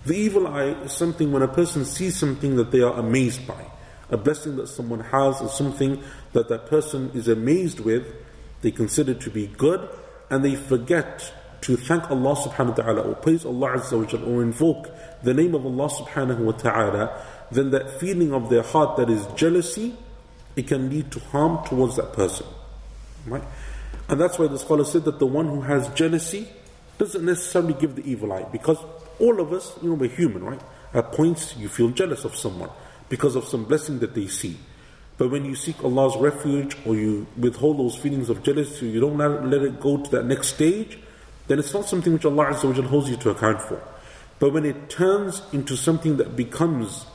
The evil eye is something when a person sees something that they are amazed by. A blessing that someone has or something that that person is amazed with, they consider to be good, and they forget to thank Allah subhanahu wa ta'ala or praise Allah azza wa jal, or invoke the name of Allah subhanahu wa ta'ala, then that feeling of their heart that is jealousy, it can lead to harm towards that person. Right? And that's why the scholar said that the one who has jealousy doesn't necessarily give the evil eye because all of us, you know, we're human, right? At points you feel jealous of someone because of some blessing that they see. But when you seek Allah's refuge or you withhold those feelings of jealousy, you don't let it go to that next stage, then it's not something which Allah Azza holds you to account for. But when it turns into something that becomes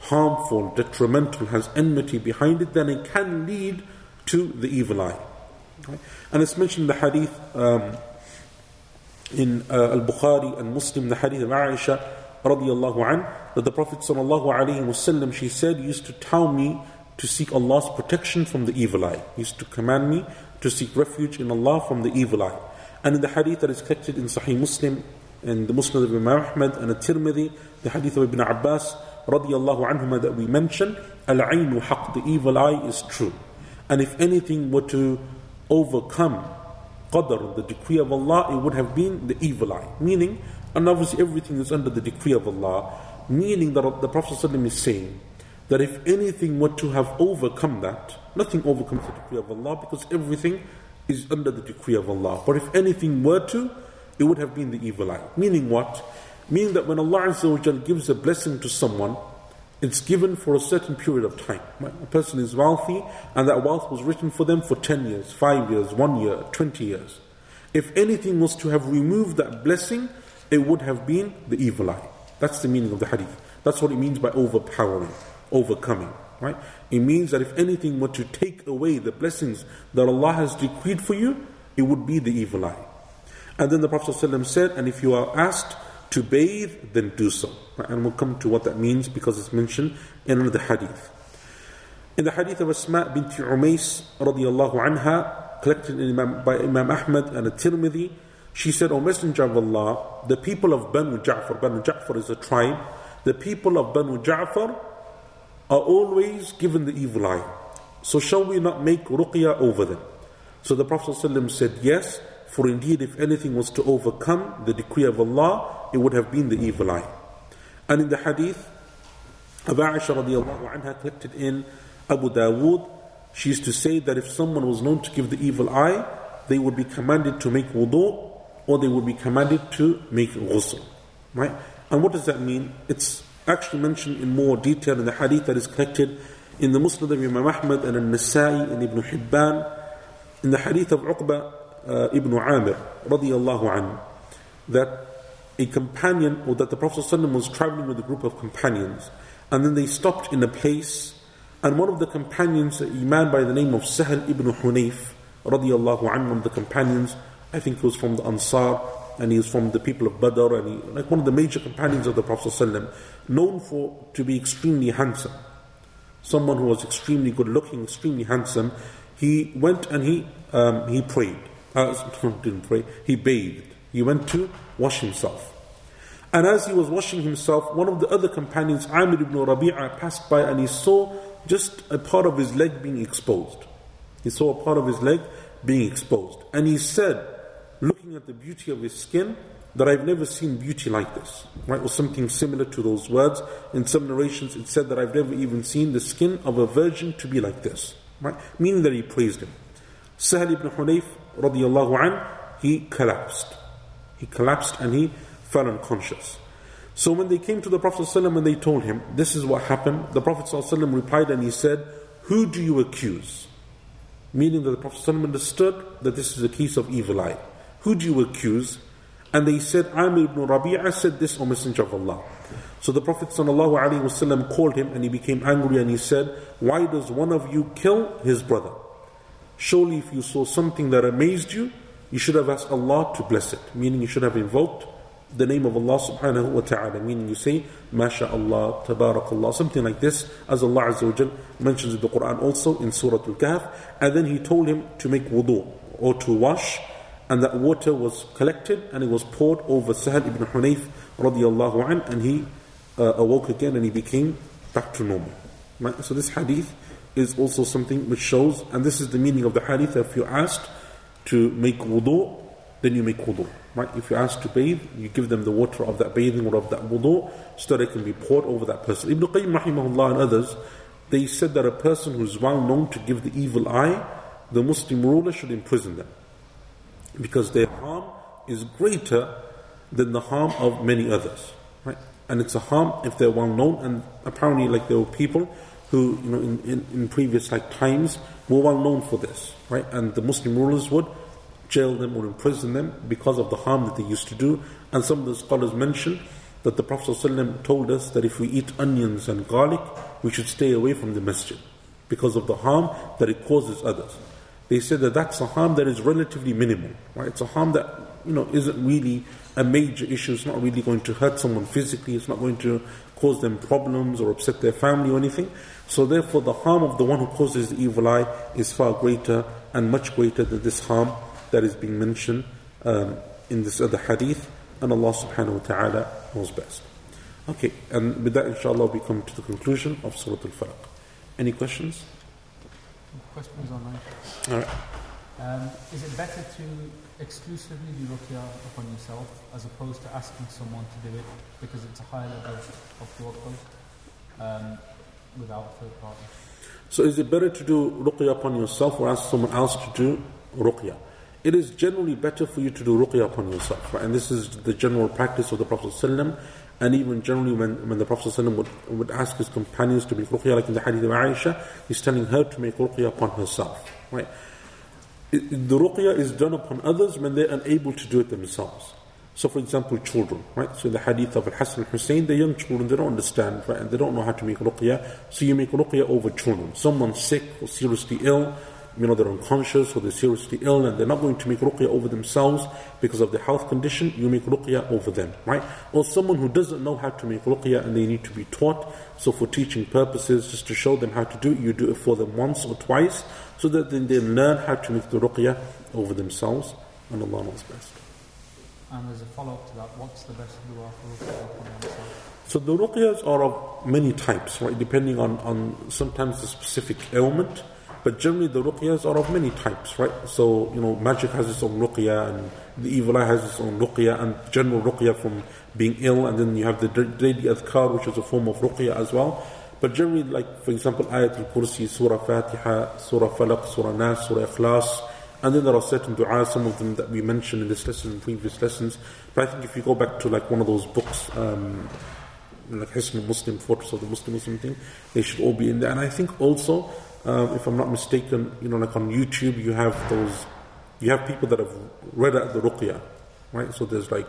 harmful, detrimental, has enmity behind it, then it can lead to the evil eye. And it's mentioned in the hadith um, in uh, Al Bukhari and Muslim, the hadith of Aisha radiallahu an, that the Prophet sallallahu alaihi wasallam, she said, used to tell me to seek Allah's protection from the evil eye. He used to command me to seek refuge in Allah from the evil eye. And in the hadith that is collected in Sahih Muslim, in the Musnad of Imam Ahmad and the Tirmidhi, the hadith of Ibn Abbas radiallahu anhuma that we mentioned, al-aynu haq, the evil eye is true. And if anything were to overcome qadr, the decree of Allah, it would have been the evil eye. Meaning, and obviously everything is under the decree of Allah, meaning that the Prophet ﷺ is saying that if anything were to have overcome that, nothing overcomes the decree of Allah because everything is under the decree of Allah. But if anything were to, it would have been the evil eye. Meaning what? Meaning that when Allah gives a blessing to someone, it's given for a certain period of time. A person is wealthy, and that wealth was written for them for 10 years, 5 years, 1 year, 20 years. If anything was to have removed that blessing, it would have been the evil eye. That's the meaning of the hadith. That's what it means by overpowering, overcoming. Right? It means that if anything were to take away the blessings that Allah has decreed for you, it would be the evil eye. And then the Prophet ﷺ said, and if you are asked to bathe, then do so. And we'll come to what that means because it's mentioned in another hadith. In the hadith of Asma bint Umais radiallahu anha, collected Imam, by Imam Ahmad and At-Tirmidhi, she said, O Messenger of Allah, the people of Banu Ja'far, Banu Ja'far is a tribe, the people of Banu Ja'far are always given the evil eye. So shall we not make ruqya over them? So the Prophet ﷺ said, Yes, for indeed if anything was to overcome the decree of Allah, it would have been the evil eye. And in the hadith of Aisha radiallahu anha collected in Abu Dawood, she used to say that if someone was known to give the evil eye, they would be commanded to make wudu or they would be commanded to make ghusl. Right? And what does that mean? It's actually mentioned in more detail in the hadith that is collected in the Musnad of Imam Ahmad and Al-Nasai and Ibn Hibban, in the hadith of Uqba uh, ibn Amir radiallahu anhu, that a companion, or that the Prophet ﷺ was traveling with a group of companions, and then they stopped in a place, and one of the companions, a man by the name of Sahal ibn Hunayf, radiallahu anhu, one of the companions, I think he was from the Ansar, and he was from the people of Badr, and he, like one of the major companions of the Prophet ﷺ, known for to be extremely handsome. Someone who was extremely good looking, extremely handsome. He went and he um, he prayed. Uh, didn't pray. He bathed. He went to wash himself. And as he was washing himself, one of the other companions, Amir ibn Rabi'ah, passed by and he saw just a part of his leg being exposed. He saw a part of his leg being exposed. And he said, looking at the beauty of his skin, that I've never seen beauty like this. Right? Or something similar to those words. In some narrations it said that I've never even seen the skin of a virgin to be like this. Right? Meaning that he praised him. Sahal ibn Hunayf radiallahu an, he collapsed. He collapsed and he fell unconscious. So when they came to the Prophet ﷺ and they told him, This is what happened, the Prophet ﷺ replied and he said, Who do you accuse? Meaning that the Prophet ﷺ understood that this is a case of evil eye. Who do you accuse? And they said, Amir ibn Rabi'ah said this, O Messenger of Allah. So the Prophet ﷺ called him and he became angry and he said, Why does one of you kill his brother? Surely if you saw something that amazed you, you should have asked Allah to bless it. Meaning you should have invoked the name of Allah subhanahu wa ta'ala. Meaning you say, MashaAllah, Tabarakallah, something like this, as Allah Azza wa mentions in the Quran also in Surah Al Kahf. And then He told him to make wudu or to wash, and that water was collected and it was poured over Sahal ibn Hunayf radiallahu an, and he uh, awoke again and he became back to normal. Right? So this hadith is also something which shows, and this is the meaning of the hadith, if you're asked to make wudu, then you make wudu. Right? If you're asked to bathe, you give them the water of that bathing or of that wudu, so that it can be poured over that person. Ibn Qayyim rahimahullah and others, they said that a person who's well known to give the evil eye, the Muslim ruler should imprison them. Because their harm is greater than the harm of many others. Right? And it's a harm if they're well known, and apparently like there were people who, you know, in, in, in previous like times were well known for this, right? And the Muslim rulers would jail them or imprison them because of the harm that they used to do. And some of the scholars mention that the Prophet ﷺ told us that if we eat onions and garlic, we should stay away from the masjid because of the harm that it causes others. They said that that's a harm that is relatively minimal, right? It's a harm that you know isn't really a major issue. It's not really going to hurt someone physically. It's not going to cause them problems or upset their family or anything. So therefore, the harm of the one who causes the evil eye is far greater and much greater than this harm that is being mentioned um, in this other hadith. And Allah subhanahu wa ta'ala knows best. Okay, and with that, inshallah, we come to the conclusion of Surah Al Falaq. Any questions? Questions online. All right. Um, is it better to exclusively do ruqya upon yourself as opposed to asking someone to do it because it's a higher level of tawakkul um, without third party? So is it better to do ruqya upon yourself or ask someone else to do ruqya? It is generally better for you to do ruqya upon yourself. Right? And this is the general practice of the Prophet ﷺ. And even generally when, when the Prophet would, would ask his companions to make ruqya, like in the hadith of Aisha, he's telling her to make ruqya upon herself. Right? The ruqya is done upon others when they're unable to do it themselves. So, for example, children, right? So, in the hadith of Al Hassan al Hussein, the young children, they don't understand, right? And they don't know how to make ruqya. So, you make ruqya over children. Someone sick or seriously ill, you know, they're unconscious or they're seriously ill and they're not going to make ruqya over themselves because of their health condition, you make ruqya over them, right? Or someone who doesn't know how to make ruqya and they need to be taught, so for teaching purposes, just to show them how to do it, you do it for them once or twice, so that then they learn how to make the ruqya over themselves, and Allah knows best. And there's a follow up to that. What's the best dua for ruqya upon oneself? So the ruqyas are of many types, right? Depending on, on sometimes the specific ailment. But generally the ruqyas are of many types, right? So, you know, magic has its own ruqya and the evil eye has its own ruqya and general ruqya from being ill and then you have the daily adhkar which is a form of ruqya as well. But generally, like for example, Ayat al-Kursi, Surah Fatiha, Surah Falaq, Surah Nas, Surah Ikhlas, and then there are certain du'as, some of them that we mentioned in this lesson and previous lessons. But I think if you go back to like one of those books, um, like Hisn Muslim, Fortress of the Muslim Muslim thing, they should all be in there. And I think also um, if I'm not mistaken, you know, like on YouTube, you have those, you have people that have read out the ruqya, right? So there's like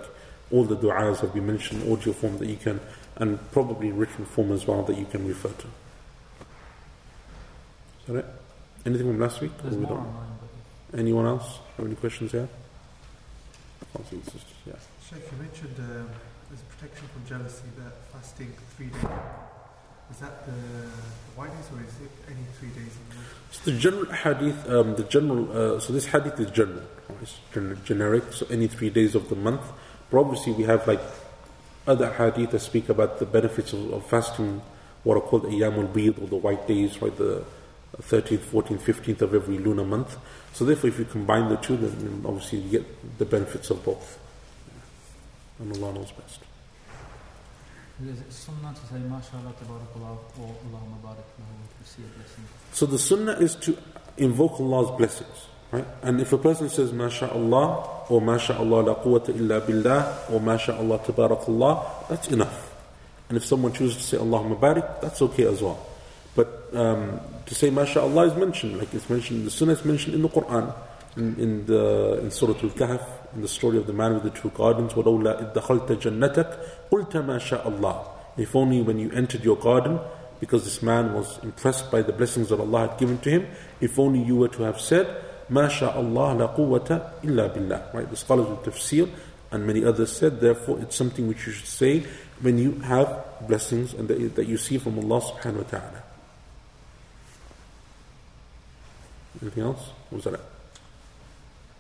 all the du'as have been mentioned, audio form that you can, and probably in written form as well that you can refer to. Is that it? Anything from last week? Or we more don't? online, but Anyone else have any questions here? I can't see the sisters. Yeah. Sheikh, you mentioned um, there's protection from jealousy that fasting three days. Is that the, the white days or is it any three days in the month? So the general hadith, um, the general, uh, so this hadith is general, it's gen- generic, so any three days of the month. But obviously we have like other hadith that speak about the benefits of, of fasting, what are called ayyamul bid or the white days, right? The 13th, 14th, 15th of every lunar month. So therefore if you combine the two, then obviously you get the benefits of both. And Allah knows best. So the sunnah is to invoke Allah's blessings, right? And if a person says MashaAllah or MashaAllah la quwwata illa billah or MashaAllah tabarakallah, that's enough. And if someone chooses to say Allahumma barik, that's okay as well. But um, to say MashaAllah is mentioned, like it's mentioned, the sunnah is mentioned in the Quran, in, in, the, in Surah Al-Kahf, in the story of the man with the two gardens, وَلَوْلَا إِذْ دَخَلْتَ جَنَّتَكَ قُلْتَ مَا شَاءَ اللَّهِ If only when you entered your garden, because this man was impressed by the blessings that Allah had given to him, if only you were to have said, مَا شَاءَ اللَّهِ لَا قُوَّةَ إِلَّا بِاللَّهِ Right, the scholars of tafsir and many others said, therefore it's something which you should say when you have blessings and that, that you see from Allah subhanahu wa ta'ala. Anything else? What was that?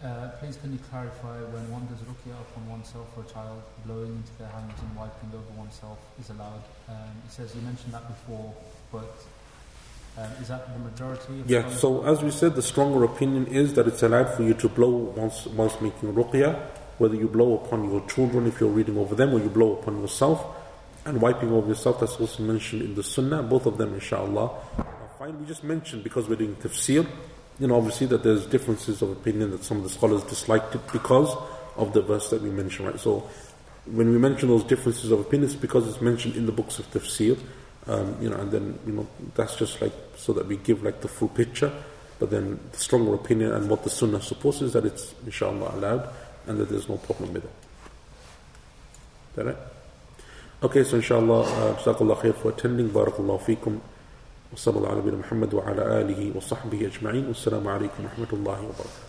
Uh, please can you clarify when one does ruqya upon oneself or a child, blowing into their hands and wiping over oneself is allowed? Um, it says you mentioned that before, but um, is that the majority? Of Yeah, so as we said, the stronger opinion is that it's allowed for you to blow once, once making ruqya, whether you blow upon your children if you're reading over them, or you blow upon yourself, and wiping over yourself, that's also mentioned in the sunnah, both of them, inshallah. Fine, we just mentioned because we're doing tafsir, you know, obviously that there's differences of opinion that some of the scholars disliked it because of the verse that we mentioned, right? So when we mention those differences of opinion, it's because it's mentioned in the books of tafsir, um, you know, and then, you know, that's just like so that we give like the full picture. But then the stronger opinion and what the sunnah supports is that it's inshallah allowed and that there's no problem with it. Is that right? Okay, so inshallah, uh, khair for attending. Barakallahu feekum. وصلى الله على نبينا محمد وعلى آله وصحبه أجمعين. والسلام عليكم ورحمة الله وبركاته.